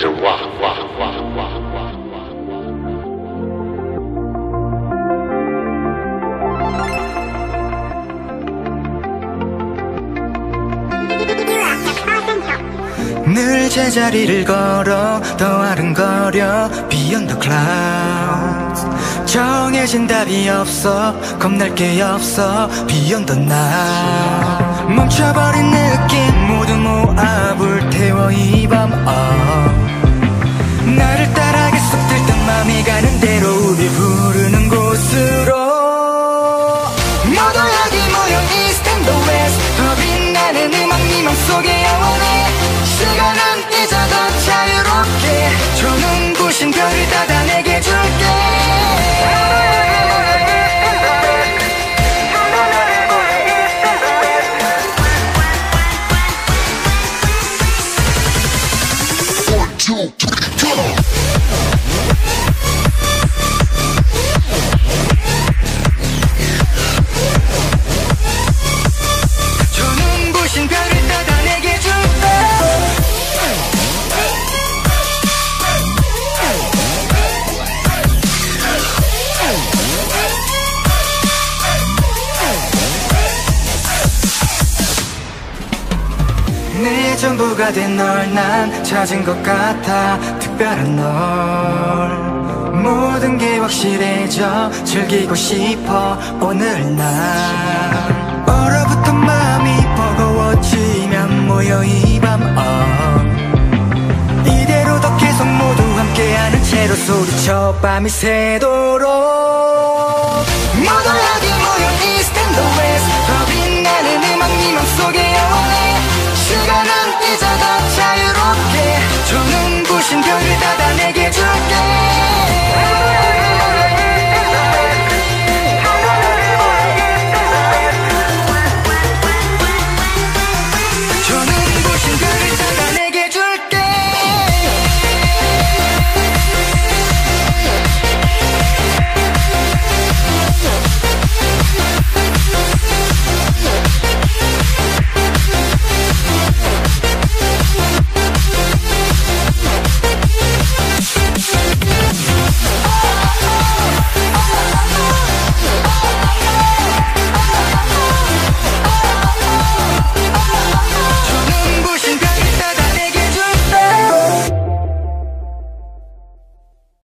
to rock, rock, rock, rock, rock. 늘 제자리를 걸어 더 아른거려 Beyond the clouds 정해진 답이 없어 겁날 게 없어 Beyond the now 멈춰버린 느낌 모두 모아 불태워 이밤 나는 음악 미망 속에 영원해 시간은 더 전부가 된 널 난 찾은 것 같아. 특별한 널. 모든 게 확실해져 즐기고 싶어. 오늘 난 얼어붙은 마음이 버거워지면 모여 이밤 oh. 이대로 더 계속 모두 함께하는 채로 소리쳐 밤이 새도록